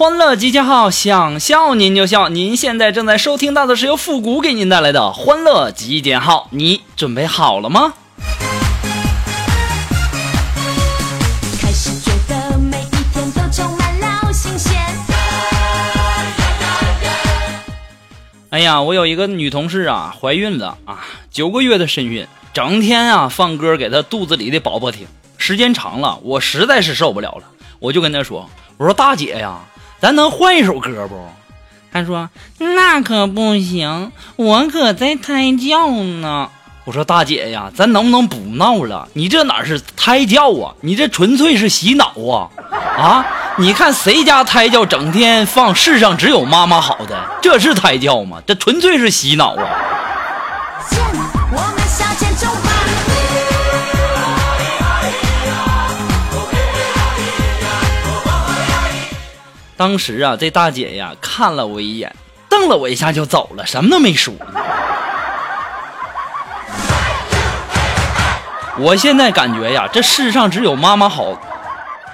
欢乐集结号，想笑您就笑。您现在正在收听到的是由复古给您带来的欢乐集结号，你准备好了吗？开始觉得每一天都充满了新鲜。哎呀，我有一个女同事啊，怀孕了啊，九个月的身孕，整天啊放歌给她肚子里的宝宝听，时间长了，我实在是受不了了，我就跟她说：“我说大姐呀。”咱能换一首歌不？他说那可不行，我可在胎教呢。我说大姐呀，咱能不能不闹了？你这哪是胎教啊？你这纯粹是洗脑啊！啊，你看谁家胎教整天放世上只有妈妈好的，这是胎教吗？这纯粹是洗脑啊！当时啊，这大姐呀看了我一眼，瞪了我一下就走了，什么都没说。我现在感觉呀，这世上只有妈妈好，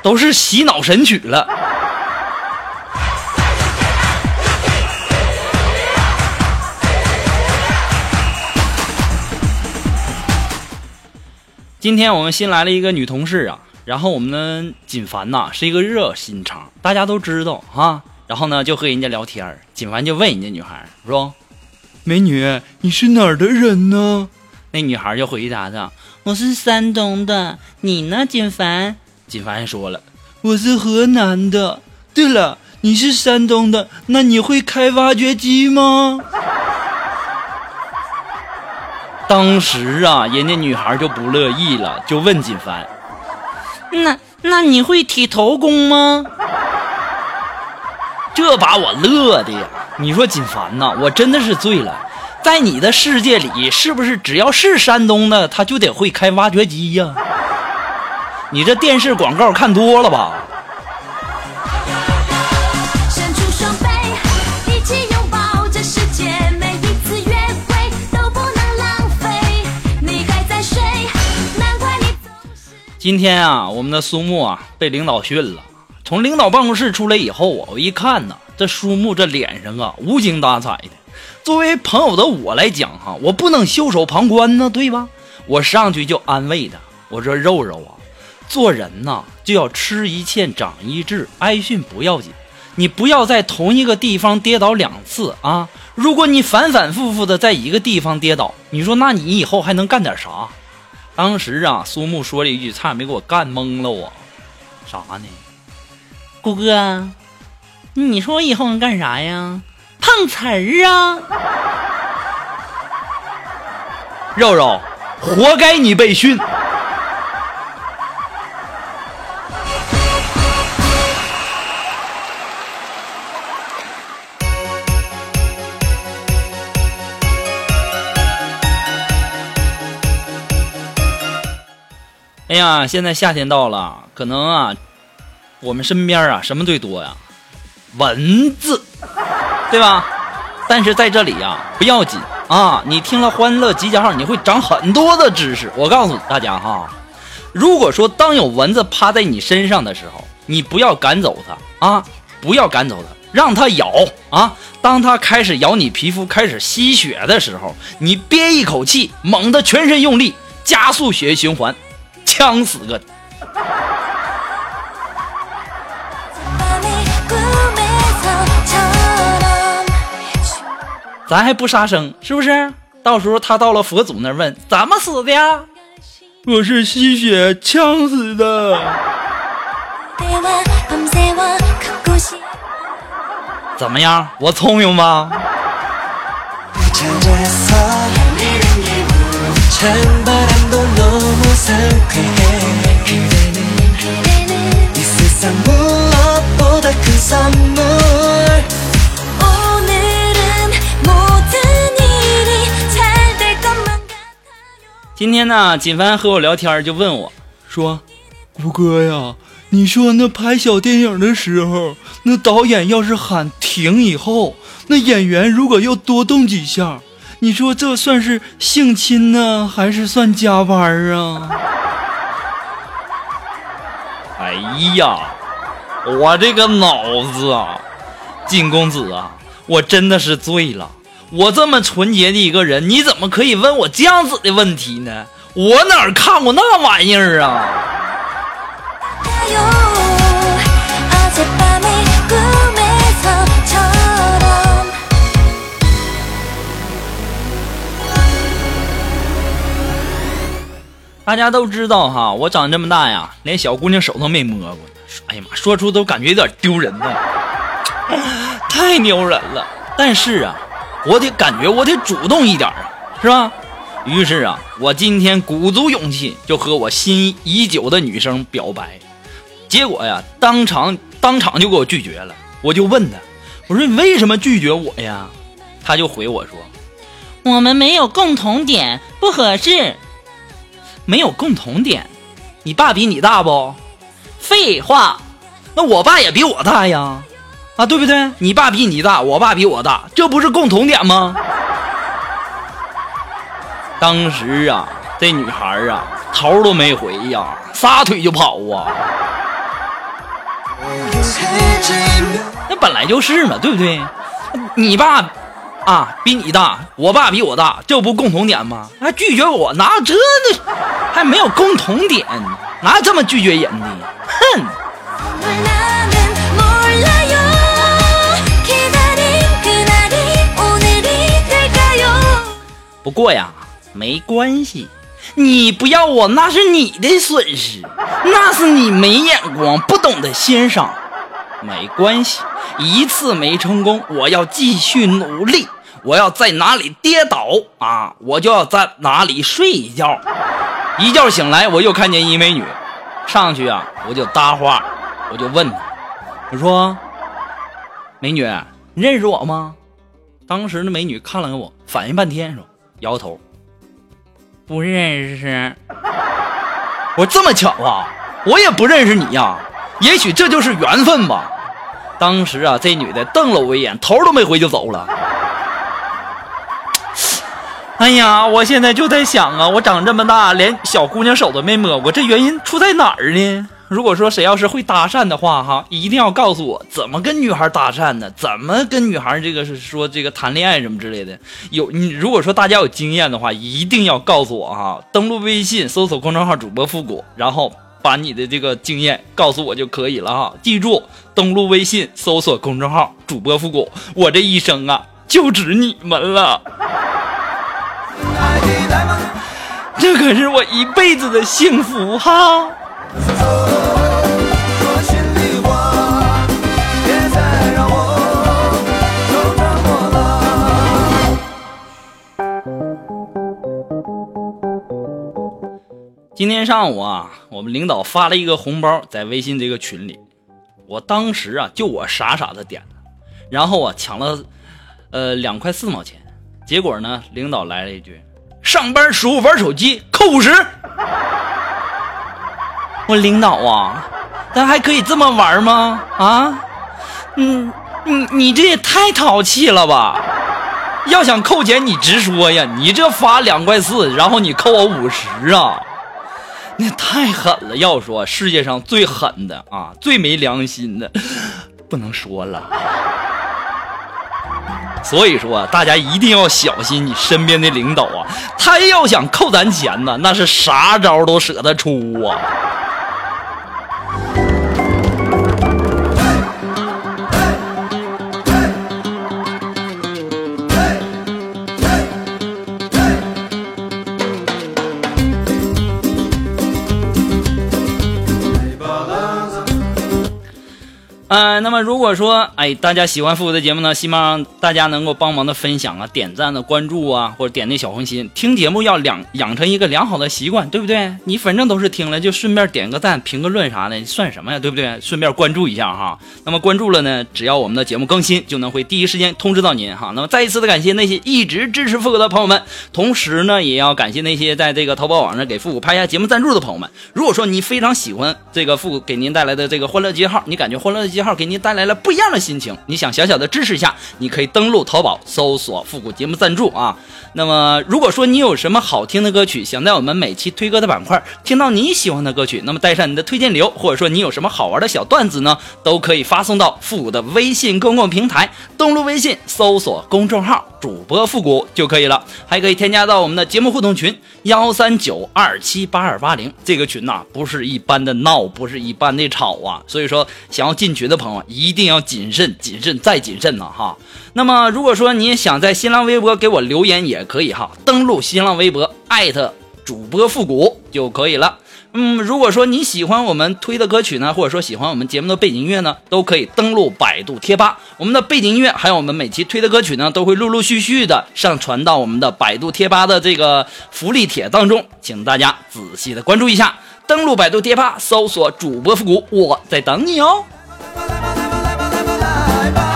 都是洗脑神曲了。今天我们新来了一个女同事啊。然后我们的锦凡呐是一个热心肠，大家都知道哈。然后呢就和人家聊天锦凡就问人家女孩说：“美女，你是哪儿的人呢？”那女孩就回答他：“我是山东的，你呢？”锦凡，锦凡说了：“我是河南的。”对了，你是山东的，那你会开挖掘机吗？当时啊，人家女孩就不乐意了，就问锦凡。那那你会剃头功吗？这把我乐的呀！你说锦凡呐，我真的是醉了。在你的世界里，是不是只要是山东的，他就得会开挖掘机呀？你这电视广告看多了吧？今天啊，我们的苏木啊被领导训了。从领导办公室出来以后啊，我一看呢，这苏木这脸上啊无精打采的。作为朋友的我来讲哈，我不能袖手旁观呢，对吧？我上去就安慰他，我说肉肉啊，做人呐就要吃一堑长一智，挨训不要紧，你不要在同一个地方跌倒两次啊。如果你反反复复的在一个地方跌倒，你说那你以后还能干点啥？当时啊，苏木说了一句，差点没给我干懵了。我啥呢？谷哥，你说我以后能干啥呀？碰瓷儿啊！肉肉，活该你被训。哎呀，现在夏天到了，可能啊，我们身边啊什么最多呀？蚊子，对吧？但是在这里呀，不要紧啊！你听了欢乐集结号，你会长很多的知识。我告诉大家哈，如果说当有蚊子趴在你身上的时候，你不要赶走它啊，不要赶走它，让它咬啊。当它开始咬你皮肤，开始吸血的时候，你憋一口气，猛地全身用力，加速血液循环。呛死个！咱还不杀生，是不是？到时候他到了佛祖那儿问怎么死的呀？我是吸血呛死的。怎么样？我聪明吧？千般感动，no 次天呢，锦帆和我聊天就问我说：‘胡哥呀，你说那拍小电影的时候，那导演要是喊停以后，那演员如果要多动几下……’你说这算是性侵呢，还是算加班啊？”哎呀，我这个脑子啊，金公子啊，我真的是醉了。我这么纯洁的一个人，你怎么可以问我这样子的问题呢？我哪儿看过那玩意儿啊？大家都知道哈，我长这么大呀，连小姑娘手都没摸过。哎呀妈，说出都感觉有点丢人呢，太丢人了。但是啊，我得感觉我得主动一点啊，是吧？于是啊，我今天鼓足勇气，就和我心仪已久的女生表白。结果呀，当场当场就给我拒绝了。我就问他，我说你为什么拒绝我呀？他就回我说，我们没有共同点，不合适。没有共同点，你爸比你大不？废话，那我爸也比我大呀，啊，对不对？你爸比你大，我爸比我大，这不是共同点吗？当时啊，这女孩啊，头都没回呀，撒腿就跑啊。那本来就是嘛，对不对？你爸啊，比你大，我爸比我大，这不共同点吗？还拒绝我，哪有这那还没有共同点，哪有这么拒绝人的？哼！不过呀，没关系，你不要我那是你的损失，那是你没眼光，不懂得欣赏。没关系，一次没成功，我要继续努力。我要在哪里跌倒啊，我就要在哪里睡一觉。一觉醒来，我又看见一美女，上去啊，我就搭话，我就问她，我说：“美女，你认识我吗？”当时那美女看了看我，反应半天，说摇头，不认识。我说这么巧啊，我也不认识你呀，也许这就是缘分吧。当时啊，这女的瞪了我一眼，头都没回就走了。哎呀，我现在就在想啊，我长这么大连小姑娘手都没摸过，这原因出在哪儿呢？如果说谁要是会搭讪的话，哈，一定要告诉我怎么跟女孩搭讪呢？怎么跟女孩这个是说这个谈恋爱什么之类的？有你如果说大家有经验的话，一定要告诉我哈。登录微信搜索公众号主播复古，然后把你的这个经验告诉我就可以了哈。记住，登录微信搜索公众号主播复古，我这一生啊就指你们了。这可是我一辈子的幸福哈！今天上午啊，我们领导发了一个红包在微信这个群里，我当时啊就我傻傻的点了，然后啊抢了呃两块四毛钱，结果呢领导来了一句：“上班时候玩手机扣五十。”我领导啊，咱还可以这么玩吗？啊，嗯，你你这也太淘气了吧！要想扣钱，你直说呀！你这发两块四，然后你扣我五十啊，那太狠了！要说世界上最狠的啊，最没良心的，不能说了。所以说，大家一定要小心你身边的领导啊，他要想扣咱钱呢，那是啥招都舍得出啊！呃，那么如果说哎大家喜欢复古的节目呢，希望大家能够帮忙的分享啊、点赞的、关注啊，或者点那小红心。听节目要养养成一个良好的习惯，对不对？你反正都是听了，就顺便点个赞、评个论啥的，算什么呀？对不对？顺便关注一下哈。那么关注了呢，只要我们的节目更新，就能会第一时间通知到您哈。那么再一次的感谢那些一直支持复古的朋友们，同时呢，也要感谢那些在这个淘宝网上给复古拍下节目赞助的朋友们。如果说你非常喜欢这个复古给您带来的这个欢乐记号，你感觉欢乐记号给您带来了不一样的心情，你想小小的支持一下，你可以登录淘宝搜索复古节目赞助啊。那么如果说你有什么好听的歌曲，想在我们每期推歌的板块听到你喜欢的歌曲，那么带上你的推荐理由，或者说你有什么好玩的小段子呢，都可以发送到复古的微信公共平台，登录微信搜索公众号主播复古就可以了，还可以添加到我们的节目互动群幺三九二七八二八零，这个群呐、不是一般的闹，不是一般的吵啊，所以说想要进群的朋友一定要谨慎、谨慎再谨慎呢哈。那么如果说你想在新浪微博给我留言也可以哈，登录新浪微博艾特主播复古就可以了。嗯，如果说你喜欢我们推的歌曲呢，或者说喜欢我们节目的背景音乐呢，都可以登录百度贴吧。我们的背景音乐还有我们每期推的歌曲呢，都会陆陆续续的上传到我们的百度贴吧的这个福利帖当中，请大家仔细的关注一下。登录百度贴吧，搜索主播复古，我在等你哦。来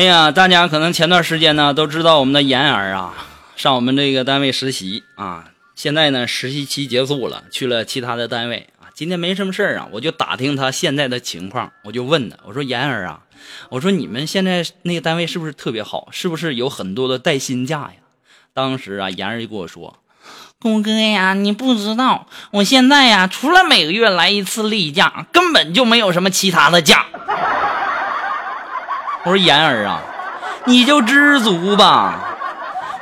哎呀，大家可能前段时间呢都知道我们的妍儿啊，上我们这个单位实习啊，现在呢实习期结束了，去了其他的单位啊。今天没什么事儿啊，我就打听他现在的情况，我就问他，我说妍儿啊，我说你们现在那个单位是不是特别好？是不是有很多的带薪假呀？当时啊，妍儿就跟我说，顾哥呀，你不知道，我现在呀，除了每个月来一次例假，根本就没有什么其他的假。我说妍儿啊，你就知足吧，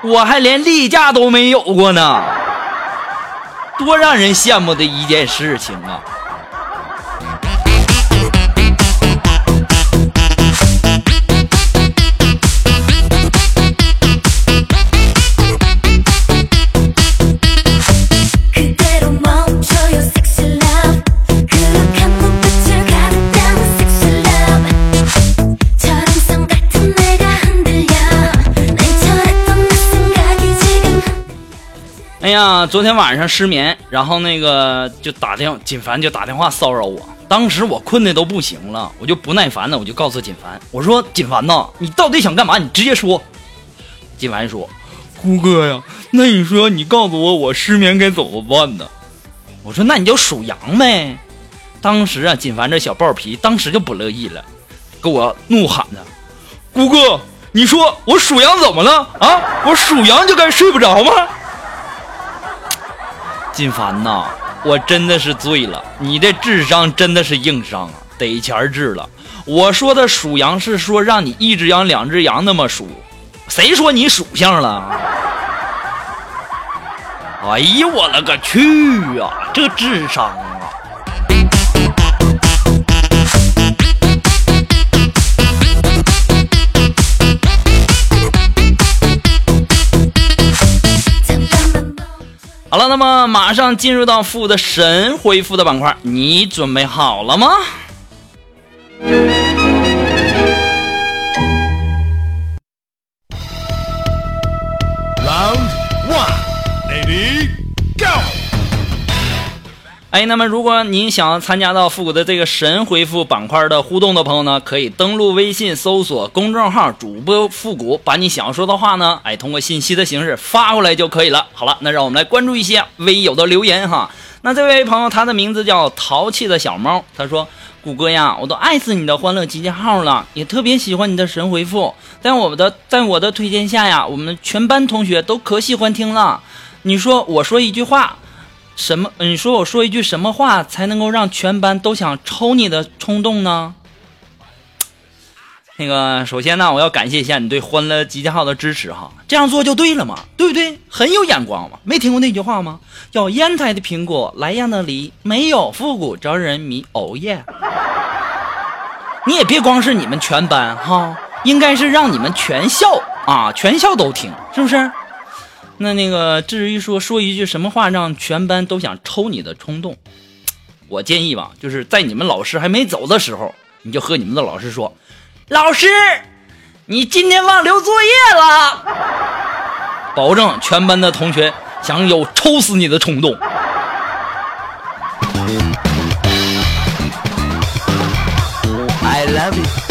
我还连例假都没有过呢，多让人羡慕的一件事情啊！啊，昨天晚上失眠，然后那个就打电话，锦凡就打电话骚扰我。当时我困的都不行了，我就不耐烦的，我就告诉锦凡，我说锦凡呐，你到底想干嘛？你直接说。锦凡说，胡哥呀，那你说你告诉我，我失眠该怎么办呢？我说那你就属羊呗。当时啊，锦凡这小暴皮当时就不乐意了，给我怒喊着：“姑哥，你说我属羊怎么了啊？我属羊就该睡不着吗？”金凡呐，我真的是醉了，你这智商真的是硬伤啊，得钱儿治了。我说的属羊是说让你一只羊两只羊那么数，谁说你属相了？哎呀，我勒个去啊，这智商好了，那么马上进入到负的神回复的板块，你准备好了吗？哎，那么如果您想要参加到复古的这个神回复板块的互动的朋友呢，可以登录微信搜索公众号主播复古，把你想要说的话呢，哎，通过信息的形式发过来就可以了。好了，那让我们来关注一些微友的留言哈。那这位朋友他的名字叫淘气的小猫，他说：“谷歌呀，我都爱死你的欢乐集结号了，也特别喜欢你的神回复。在我的在我的推荐下呀，我们全班同学都可喜欢听了。你说我说一句话，什么？你说我说一句什么话才能够让全班都想抽你的冲动呢？那个，首先呢，我要感谢一下你对《欢乐集结号》的支持哈，这样做就对了嘛，对不对？很有眼光嘛，没听过那句话吗？叫烟台的苹果，莱阳的梨，没有复古招人迷。哦耶！你也别光是你们全班哈，应该是让你们全校啊，全校都听，是不是？那那个，至于说说一句什么话让全班都想抽你的冲动，我建议吧，就是在你们老师还没走的时候，你就和你们的老师说。老师，你今天忘留作业了，保证全班的同学想有抽死你的冲动。I love you.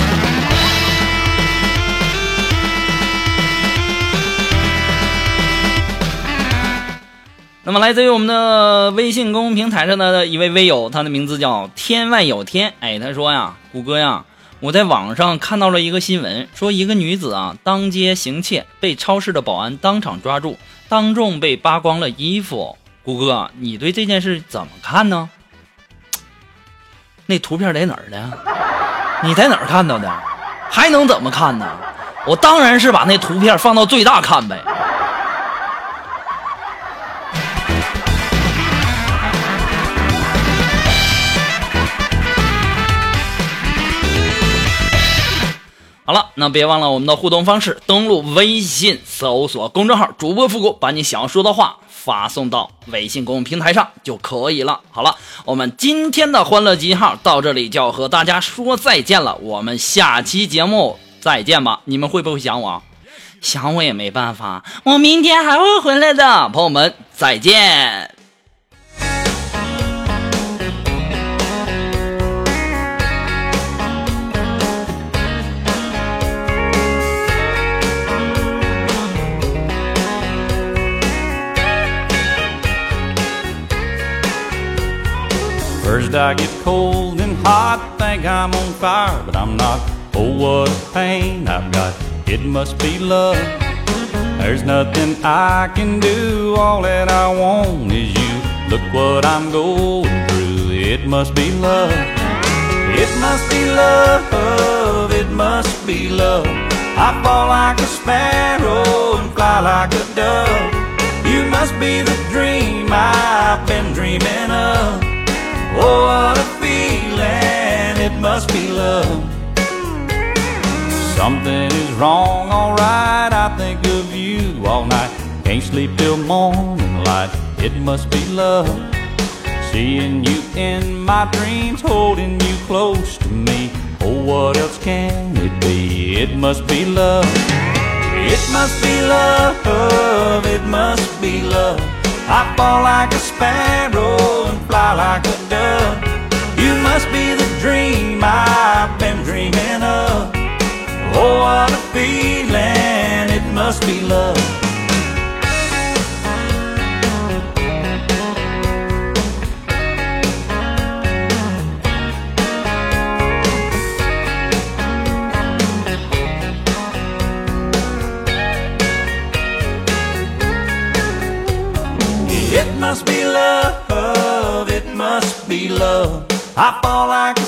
那么，来自于我们的微信公众平台上的一位微友，他的名字叫天外有天。哎，他说呀，谷歌呀，我在网上看到了一个新闻，说一个女子啊当街行窃，被超市的保安当场抓住，当众被扒光了衣服。谷歌，你对这件事怎么看呢？那图片在哪儿呢？你在哪儿看到的？还能怎么看呢？我当然是把那图片放到最大看呗。好了，那别忘了我们的互动方式，登录微信搜索公众号“主播复古”，把你想要说的话发送到微信公众平台上就可以了。好了，我们今天的欢乐集结号到这里就要和大家说再见了，我们下期节目再见吧。你们会不会想我？想我也没办法，我明天还会回来的，朋友们再见。First I get cold and hot, think I'm on fire, but I'm not. Oh, what a pain I've got. It must be love. There's nothing I can do. All that I want is you. Look what I'm going through. It must be love. It must be love. It must be love. I fall like a sparrow and fly like a dove. You must be the dream I've been dreaming of. Oh, what a feeling, it must be love. Something is wrong, alright. I think of you all night. Can't sleep till morning light. It must be love. Seeing you in my dreams, holding you close to me. Oh, what else can it be? It must be love. It must be love, it must be love. I fall like a sparrow and fly like a dove. You must be the dream I've been dreaming of. Oh, what a feeling, it must be love. I fall like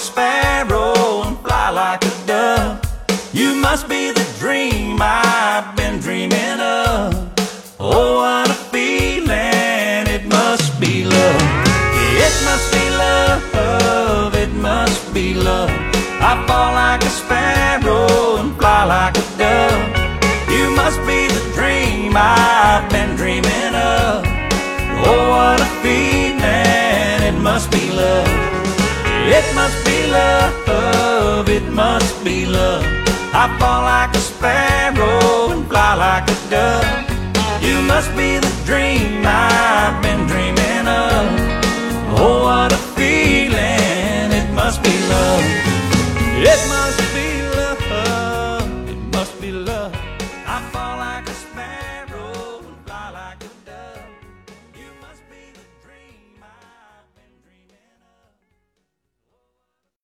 It must be love, it must be love. I fall like a sparrow and fly like a dove. You must be the